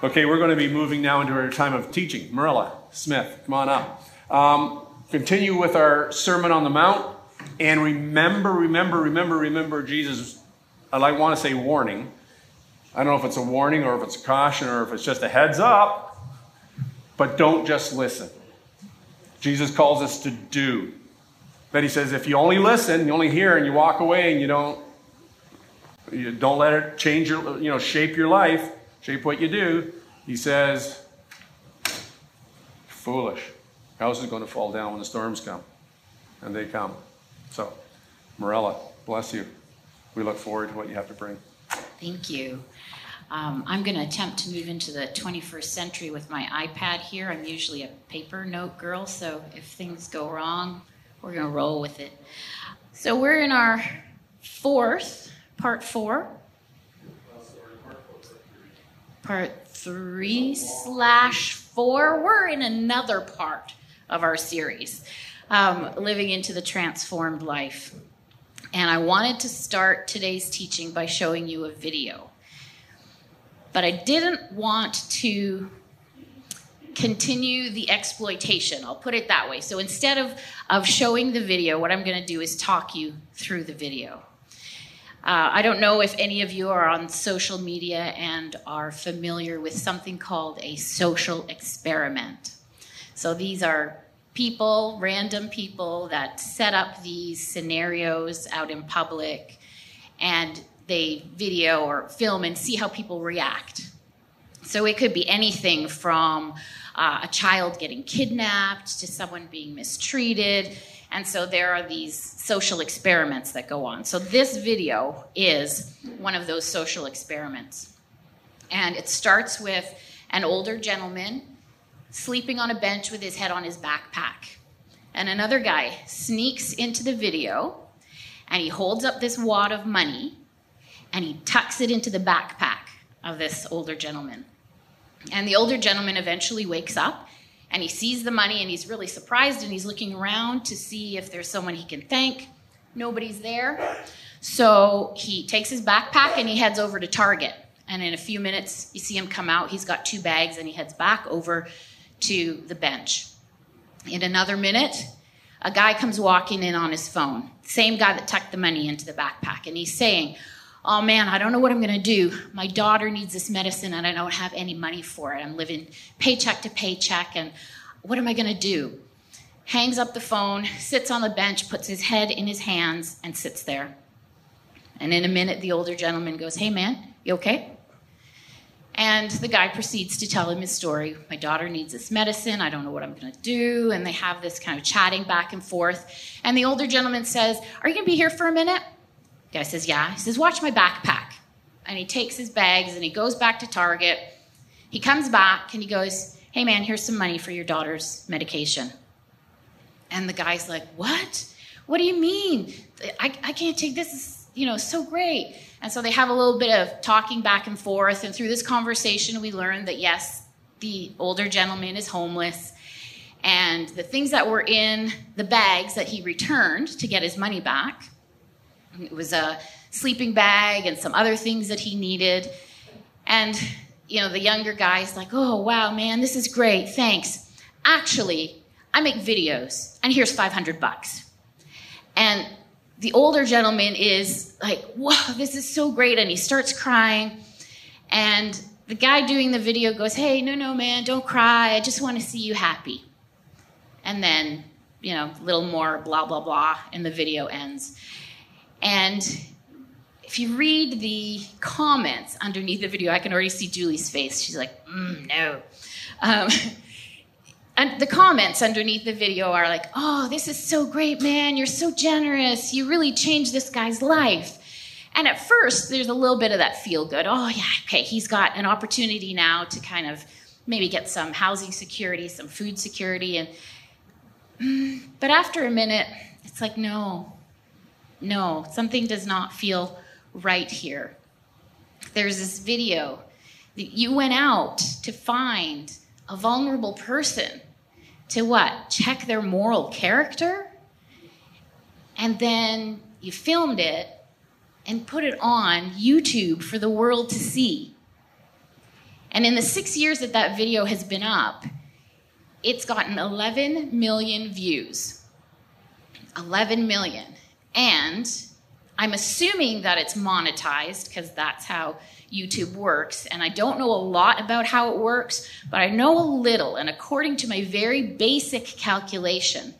Okay, we're going to be moving now into our time of teaching. Mirela Smith, come on up. Um, continue with our Sermon on the Mount. And remember, remember, remember, remember Jesus. I like want to say warning. I don't know if it's a warning or if it's a caution or if it's just a heads up. But don't just listen. Jesus calls us to do. But he says if you only listen, you only hear, and you walk away, and you don't, you don't let it change your, you know, shape your life shape what you do. He says, foolish. House is going to fall down when the storms come. And they come. So, Mirela, bless you. We look forward to what you have to bring. Thank you. Um, I'm going to attempt to move into the 21st century with my iPad here. I'm usually a paper note girl, so if things go wrong, we're going to roll with it. So we're in our fourth, part four part three slash four. We're in another part of our series, um, Living into the Transformed Life. And I wanted to start today's teaching by showing you a video. But I didn't want to continue the exploitation. I'll put it that way. So instead of, of showing the video, what I'm going to do is talk you through the video. Uh, I don't know if any of you are on social media and are familiar with something called a social experiment. So these are people, random people, that set up these scenarios out in public and they video or film and see how people react. So it could be anything from uh, a child getting kidnapped to someone being mistreated and so there are these social experiments that go on. So this video is one of those social experiments. And it starts with an older gentleman sleeping on a bench with his head on his backpack. And another guy sneaks into the video and he holds up this wad of money and he tucks it into the backpack of this older gentleman. And the older gentleman eventually wakes up and he sees the money and he's really surprised and he's looking around to see if there's someone he can thank. Nobody's there. So he takes his backpack and he heads over to Target. And in a few minutes, you see him come out. He's got two bags and he heads back over to the bench. In another minute, a guy comes walking in on his phone. Same guy that tucked the money into the backpack. And he's saying, oh man, I don't know what I'm going to do. My daughter needs this medicine and I don't have any money for it. I'm living paycheck to paycheck and what am I going to do? Hangs up the phone, sits on the bench, puts his head in his hands, and sits there. And in a minute, the older gentleman goes, Hey man, you okay? And the guy proceeds to tell him his story. My daughter needs this medicine. I don't know what I'm going to do. And they have this kind of chatting back and forth. And the older gentleman says, Are you going to be here for a minute? Guy says, Yeah. He says, Watch my backpack. And he takes his bags and he goes back to Target. He comes back and he goes, Hey man, here's some money for your daughter's medication. And the guy's like, What? What do you mean? I, I can't take this. Is, you know, so great. And so they have a little bit of talking back and forth. And through this conversation, we learn that yes, the older gentleman is homeless. And the things that were in the bags that he returned to get his money back it was a sleeping bag and some other things that he needed. And, you know, the younger guy's like, oh, wow, man, this is great. Thanks. Actually, I make videos, and here's 500 bucks. And the older gentleman is like, wow, this is so great. And he starts crying. And the guy doing the video goes, hey, no, no, man, don't cry. I just want to see you happy. And then, you know, a little more blah, blah, blah, and the video ends. And if you read the comments underneath the video, I can already see Julie's face. She's like, mm, no. Um, and the comments underneath the video are like, oh, this is so great, man. You're so generous. You really changed this guy's life. And at first, there's a little bit of that feel good. Oh, yeah, okay, he's got an opportunity now to kind of maybe get some housing security, some food security. And, mm, but after a minute, it's like, no, no, something does not feel right here. There's this video that you went out to find a vulnerable person to what? Check their moral character? And then you filmed it and put it on YouTube for the world to see. And in the six years that that video has been up, it's gotten 11 million views. 11 million. And I'm assuming that it's monetized because that's how YouTube works. And I don't know a lot about how it works, but I know a little. And according to my very basic calculation,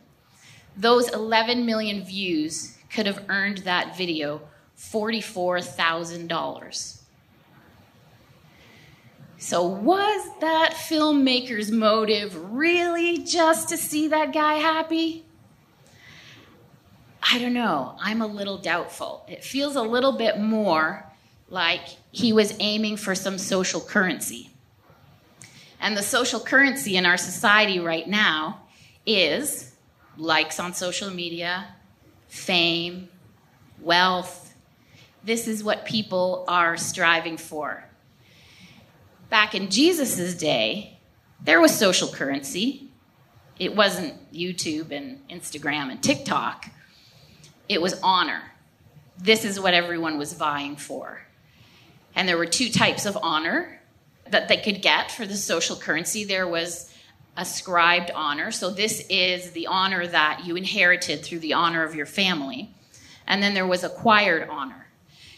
those 11 million views could have earned that video $44,000. So, was that filmmaker's motive really just to see that guy happy? I don't know. I'm a little doubtful. It feels a little bit more like he was aiming for some social currency. And the social currency in our society right now is likes on social media, fame, wealth. This is what people are striving for back in Jesus' day, there was social currency. It wasn't YouTube and Instagram and TikTok, it was honor. This is what everyone was vying for. And there were two types of honor that they could get for the social currency. There was ascribed honor. So, this is the honor that you inherited through the honor of your family. And then there was acquired honor.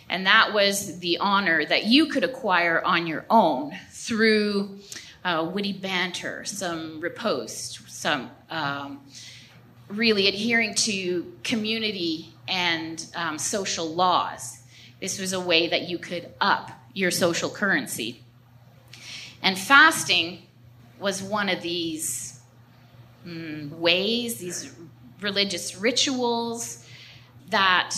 And that was the honor that you could acquire on your own through uh, witty banter, some riposte, some um, really adhering to community and um, social laws. This was a way that you could up your social currency. And fasting was one of these mm, ways, these religious rituals that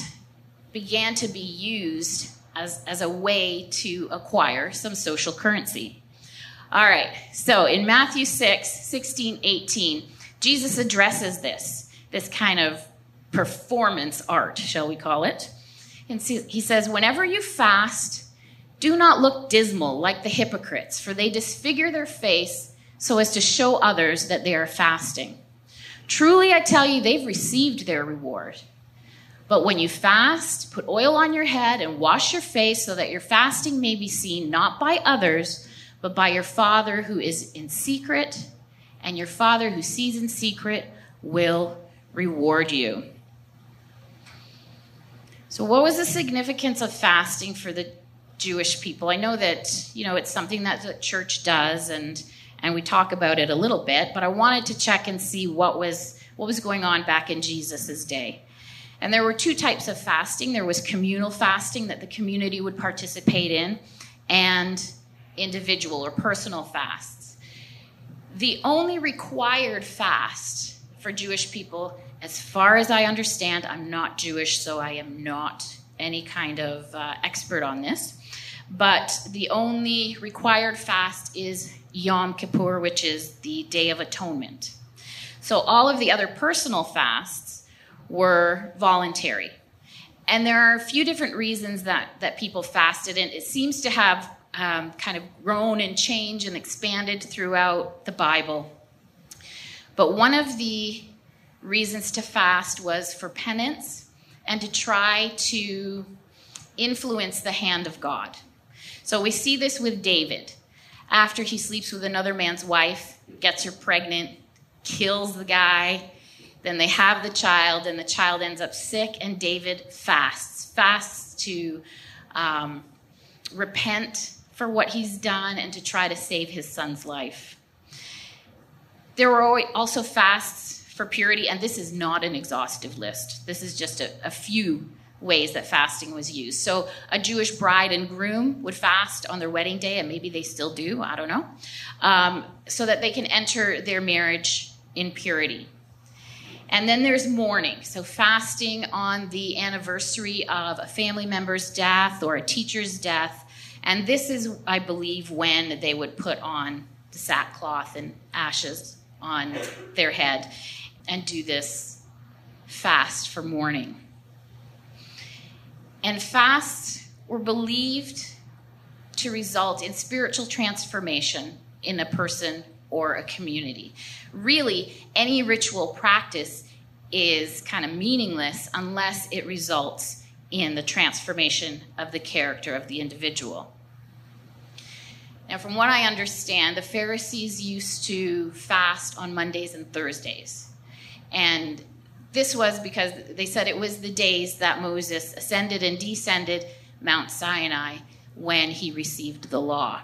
began to be used as, as a way to acquire some social currency. All right, so in Matthew 6, 16, 18, Jesus addresses this, this kind of performance art, shall we call it. And he says, Whenever you fast, do not look dismal like the hypocrites, for they disfigure their face so as to show others that they are fasting. Truly, I tell you, they've received their reward. But when you fast, put oil on your head and wash your face so that your fasting may be seen not by others, but by your Father who is in secret, and your Father who sees in secret will reward you. So, what was the significance of fasting for the Jewish people? I know that you know it's something that the church does, and and we talk about it a little bit. But I wanted to check and see what was what was going on back in Jesus's day. And there were two types of fasting there was communal fasting that the community would participate in, and individual or personal fasts. The only required fast for Jewish people, as far as I understand, I'm not Jewish, so I am not any kind of uh, expert on this, but the only required fast is Yom Kippur, which is the Day of Atonement. So all of the other personal fasts were voluntary. And there are a few different reasons that, that people fasted, and it seems to have um, kind of grown and changed and expanded throughout the Bible. But one of the reasons to fast was for penance and to try to influence the hand of God. So we see this with David. After he sleeps with another man's wife, gets her pregnant, kills the guy, then they have the child, and the child ends up sick, and David fasts, fasts to um, repent for what he's done and to try to save his son's life. There were also fasts for purity, and this is not an exhaustive list. This is just a, a few ways that fasting was used. So, a Jewish bride and groom would fast on their wedding day, and maybe they still do, I don't know, um, so that they can enter their marriage in purity. And then there's mourning, so fasting on the anniversary of a family member's death or a teacher's death. And this is, I believe, when they would put on the sackcloth and ashes on their head and do this fast for mourning. And fasts were believed to result in spiritual transformation in a person or a community. Really, any ritual practice is kind of meaningless unless it results in the transformation of the character of the individual. Now, from what I understand, the Pharisees used to fast on Mondays and Thursdays. And this was because they said it was the days that Moses ascended and descended Mount Sinai when he received the law.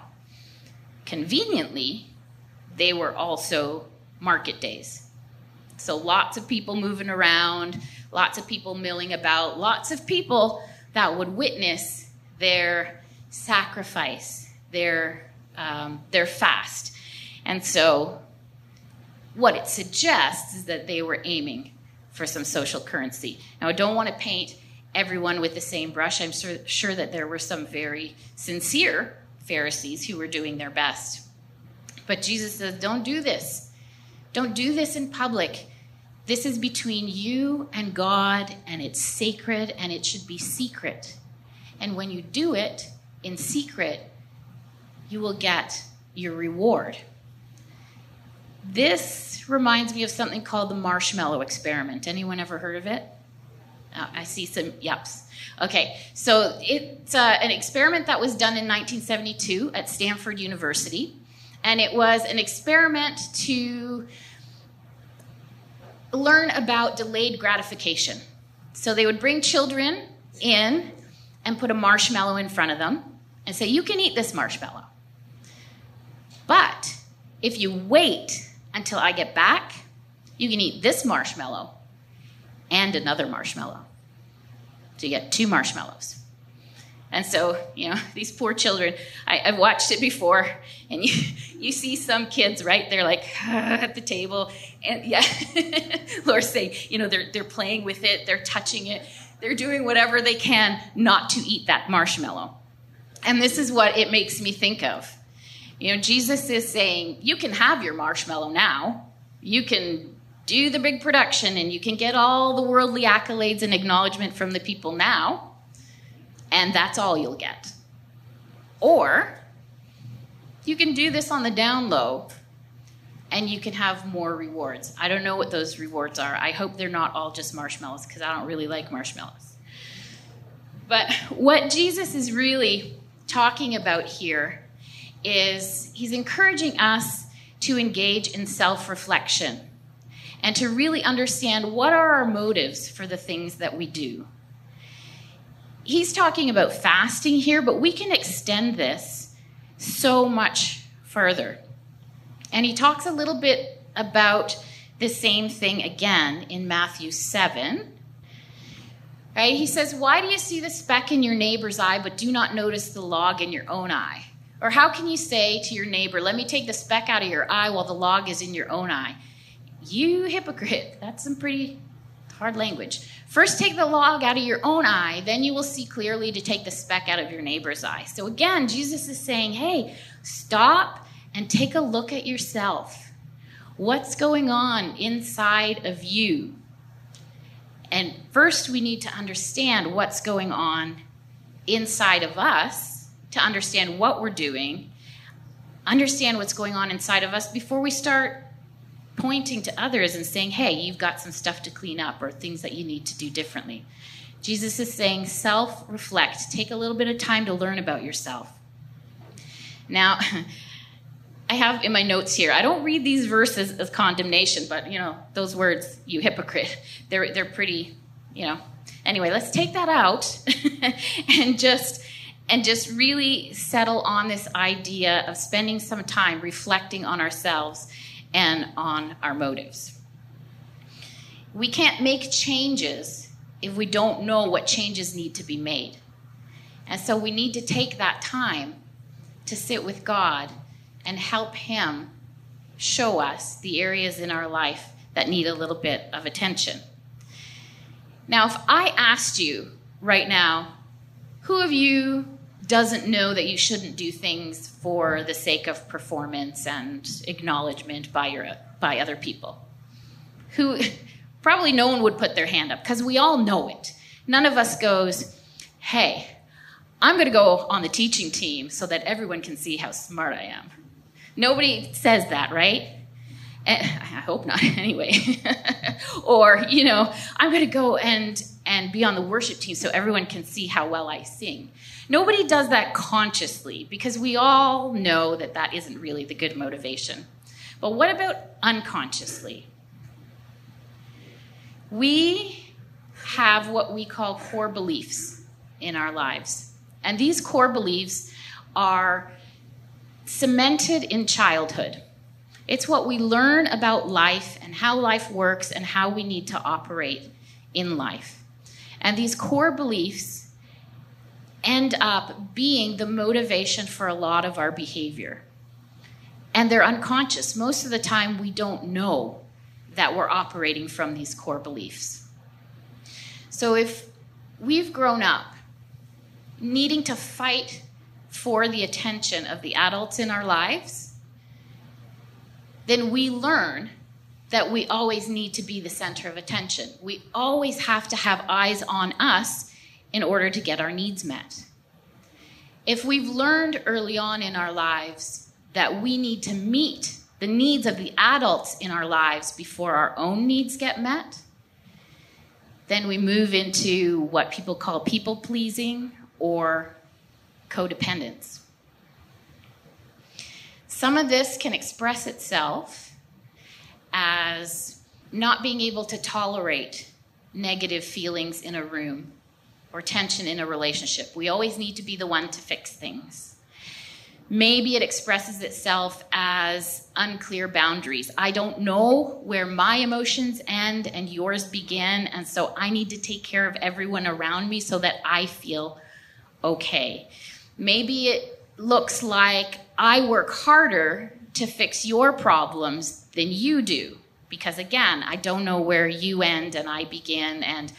Conveniently, they were also market days. So lots of people moving around, lots of people milling about, lots of people that would witness their sacrifice, their um, their fast. And so, what it suggests is that they were aiming for some social currency. Now, I don't want to paint everyone with the same brush. I'm sure, sure that there were some very sincere Pharisees who were doing their best. But Jesus says, don't do this. Don't do this in public. This is between you and God, and it's sacred, and it should be secret. And when you do it in secret, you will get your reward. This reminds me of something called the marshmallow experiment. Anyone ever heard of it? Uh, I see some yups. Okay, so it's uh, an experiment that was done in 1972 at Stanford University, and it was an experiment to learn about delayed gratification. So they would bring children in and put a marshmallow in front of them and say, You can eat this marshmallow. But if you wait until I get back, you can eat this marshmallow and another marshmallow. So you get two marshmallows. And so, you know, these poor children, I, have watched it before, and you, you see some kids, right? They're like at the table, and yeah, Lord say, you know, they're, they're playing with it, they're touching it, they're doing whatever they can not to eat that marshmallow. And this is what it makes me think of. You know, Jesus is saying, you can have your marshmallow now. You can do the big production and you can get all the worldly accolades and acknowledgement from the people now, and that's all you'll get. Or you can do this on the down low and you can have more rewards. I don't know what those rewards are. I hope they're not all just marshmallows because I don't really like marshmallows. But what Jesus is really talking about here is he's encouraging us to engage in self reflection and to really understand what are our motives for the things that we do. He's talking about fasting here, but we can extend this so much further. And he talks a little bit about the same thing again in Matthew 7. Right? He says, Why do you see the speck in your neighbor's eye, but do not notice the log in your own eye? Or how can you say to your neighbor, Let me take the speck out of your eye while the log is in your own eye? You hypocrite. That's some pretty hard language. First, take the log out of your own eye, then you will see clearly to take the speck out of your neighbor's eye. So, again, Jesus is saying, Hey, stop and take a look at yourself. What's going on inside of you? And first, we need to understand what's going on inside of us to understand what we're doing, understand what's going on inside of us before we start pointing to others and saying, hey, you've got some stuff to clean up or things that you need to do differently. Jesus is saying, self reflect. Take a little bit of time to learn about yourself. Now, I have in my notes here. I don't read these verses as condemnation, but you know those words, "you hypocrite," they're they're pretty, you know. Anyway, let's take that out and just and just really settle on this idea of spending some time reflecting on ourselves and on our motives. We can't make changes if we don't know what changes need to be made. And so we need to take that time to sit with God and help Him show us the areas in our life that need a little bit of attention. Now, if I asked you right now, who of you doesn't know that you shouldn't do things for the sake of performance and acknowledgement by your by other people? Who probably no one would put their hand up because we all know it. None of us goes, "Hey, I'm going to go on the teaching team so that everyone can see how smart I am." Nobody says that, right? Eh, I hope not anyway. or, you know, I'm going to go and and be on the worship team so everyone can see how well I sing. Nobody does that consciously because we all know that that isn't really the good motivation. But what about unconsciously? We have what we call core beliefs in our lives. And these core beliefs are cemented in childhood. It's what we learn about life and how life works and how we need to operate in life. And these core beliefs end up being the motivation for a lot of our behavior. And they're unconscious. Most of the time, we don't know that we're operating from these core beliefs. So if we've grown up needing to fight for the attention of the adults in our lives, then we learn that we always need to be the center of attention. We always have to have eyes on us in order to get our needs met. If we've learned early on in our lives that we need to meet the needs of the adults in our lives before our own needs get met, then we move into what people call people pleasing or codependence. Some of this can express itself as not being able to tolerate negative feelings in a room or tension in a relationship. We always need to be the one to fix things. Maybe it expresses itself as unclear boundaries. I don't know where my emotions end and yours begin, and so I need to take care of everyone around me so that I feel okay. Maybe it looks like I work harder to fix your problems than you do. Because again, I don't know where you end and I begin, and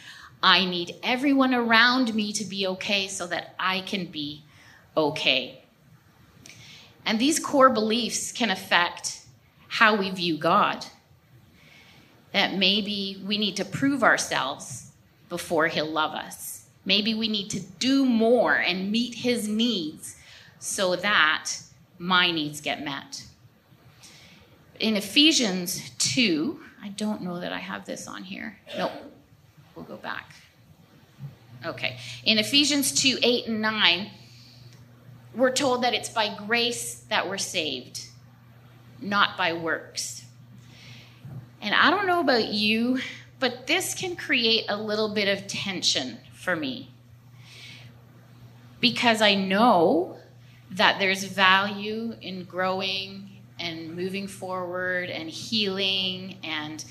I need everyone around me to be okay so that I can be okay. And these core beliefs can affect how we view God. That maybe we need to prove ourselves before He'll love us. Maybe we need to do more and meet His needs so that my needs get met. In Ephesians 2, I don't know that I have this on here. Nope. We'll go back. Okay. In Ephesians 2 8 and 9, we're told that it's by grace that we're saved, not by works. And I don't know about you, but this can create a little bit of tension for me. Because I know that there's value in growing and moving forward and healing and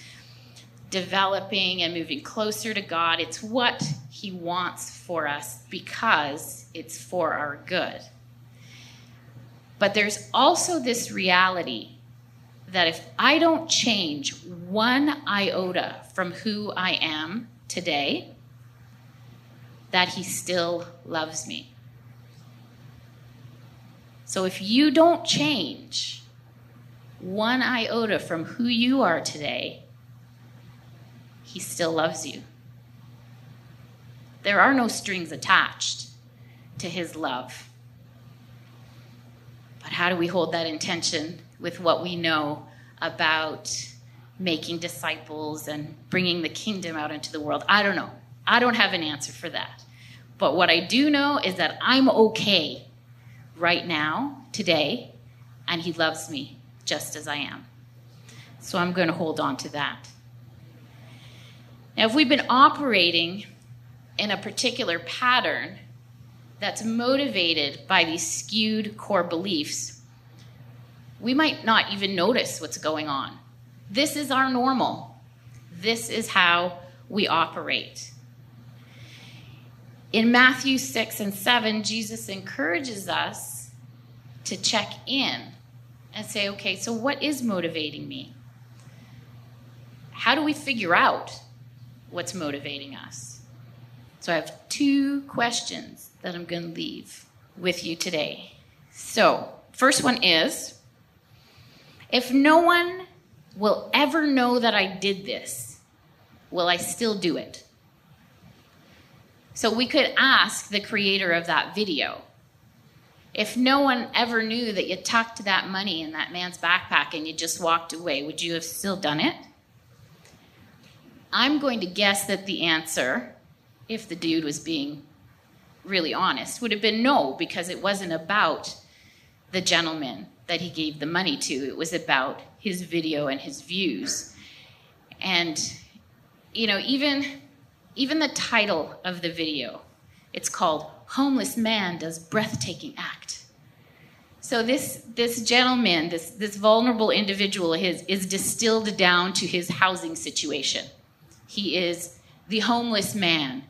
developing and moving closer to God. It's what He wants for us because it's for our good. But there's also this reality that if I don't change one iota from who I am today, that He still loves me. So if you don't change one iota from who you are today, He still loves you. There are no strings attached to His love. But how do we hold that intention with what we know about making disciples and bringing the kingdom out into the world? I don't know. I don't have an answer for that. But what I do know is that I'm okay right now, today, and He loves me just as I am. So I'm going to hold on to that. Now, if we've been operating in a particular pattern that's motivated by these skewed core beliefs, we might not even notice what's going on. This is our normal. This is how we operate. In Matthew 6 and 7, Jesus encourages us to check in and say, okay, so what is motivating me? How do we figure out what's motivating us? So I have two questions that I'm going to leave with you today. So, first one is if no one will ever know that I did this, will I still do it? So we could ask the creator of that video if no one ever knew that you tucked that money in that man's backpack and you just walked away, would you have still done it? I'm going to guess that the answer, if the dude was being really honest, would have been no, because it wasn't about the gentleman that he gave the money to. It was about his video and his views. And, you know, even, even the title of the video, it's called Homeless Man Does Breathtaking Act. So this, this gentleman, this, this vulnerable individual is, is distilled down to his housing situation. He is the homeless man.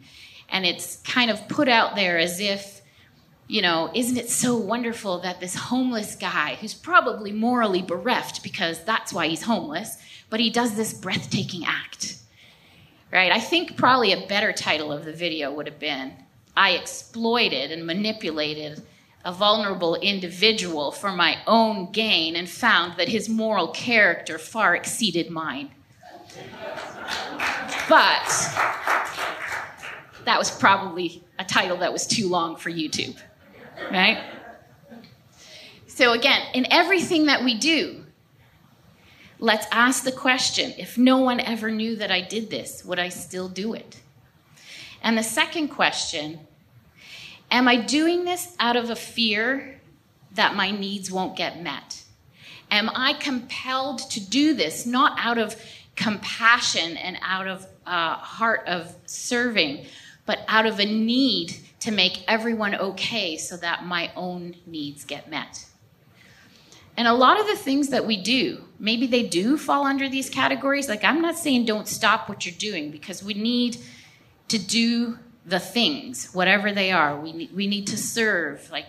And it's kind of put out there as if, you know, isn't it so wonderful that this homeless guy, who's probably morally bereft because that's why he's homeless, but he does this breathtaking act, right? I think probably a better title of the video would have been I exploited and manipulated a vulnerable individual for my own gain and found that his moral character far exceeded mine. But that was probably a title that was too long for YouTube, right? So, again, in everything that we do, let's ask the question if no one ever knew that I did this, would I still do it? And the second question am I doing this out of a fear that my needs won't get met? Am I compelled to do this not out of compassion and out of a heart of serving, but out of a need to make everyone okay so that my own needs get met? And a lot of the things that we do, maybe they do fall under these categories. Like, I'm not saying don't stop what you're doing because we need to do the things, whatever they are. We need, we need to serve. Like,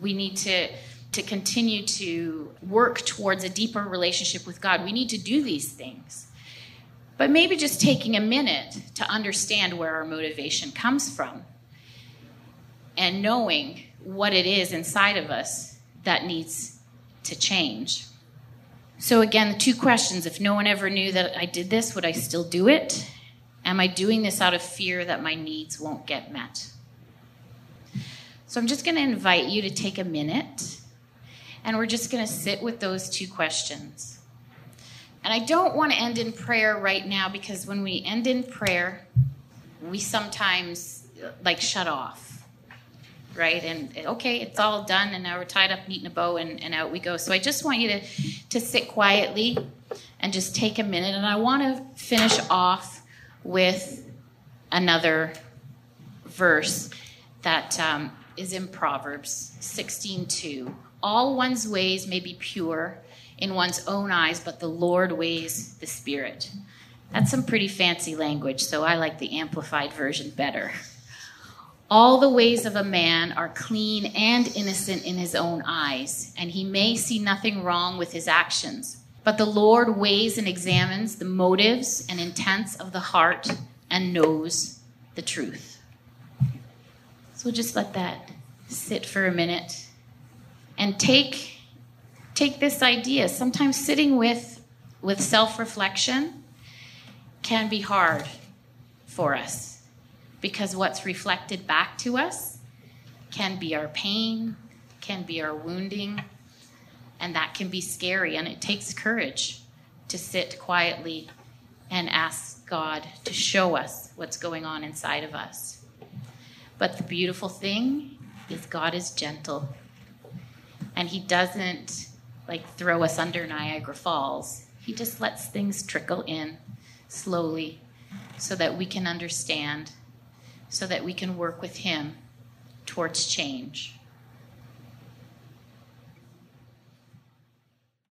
we need to, to continue to work towards a deeper relationship with God. We need to do these things. But maybe just taking a minute to understand where our motivation comes from and knowing what it is inside of us that needs to change. So, again, the two questions if no one ever knew that I did this, would I still do it? Am I doing this out of fear that my needs won't get met? So, I'm just going to invite you to take a minute and we're just going to sit with those two questions. And I don't want to end in prayer right now because when we end in prayer, we sometimes like shut off, right? And okay, it's all done, and now we're tied up, neat in a bow, and, and out we go. So I just want you to, to sit quietly and just take a minute. And I want to finish off with another verse that um, is in Proverbs 16:2. All one's ways may be pure in one's own eyes, but the Lord weighs the spirit. That's some pretty fancy language, so I like the amplified version better. All the ways of a man are clean and innocent in his own eyes, and he may see nothing wrong with his actions. But the Lord weighs and examines the motives and intents of the heart and knows the truth. So we'll just let that sit for a minute and take take this idea. Sometimes sitting with, with self reflection can be hard for us because what's reflected back to us can be our pain, can be our wounding, and that can be scary. And it takes courage to sit quietly and ask God to show us what's going on inside of us. But the beautiful thing is, God is gentle, and He doesn't like throw us under Niagara Falls. He just lets things trickle in slowly so that we can understand, so that we can work with Him towards change.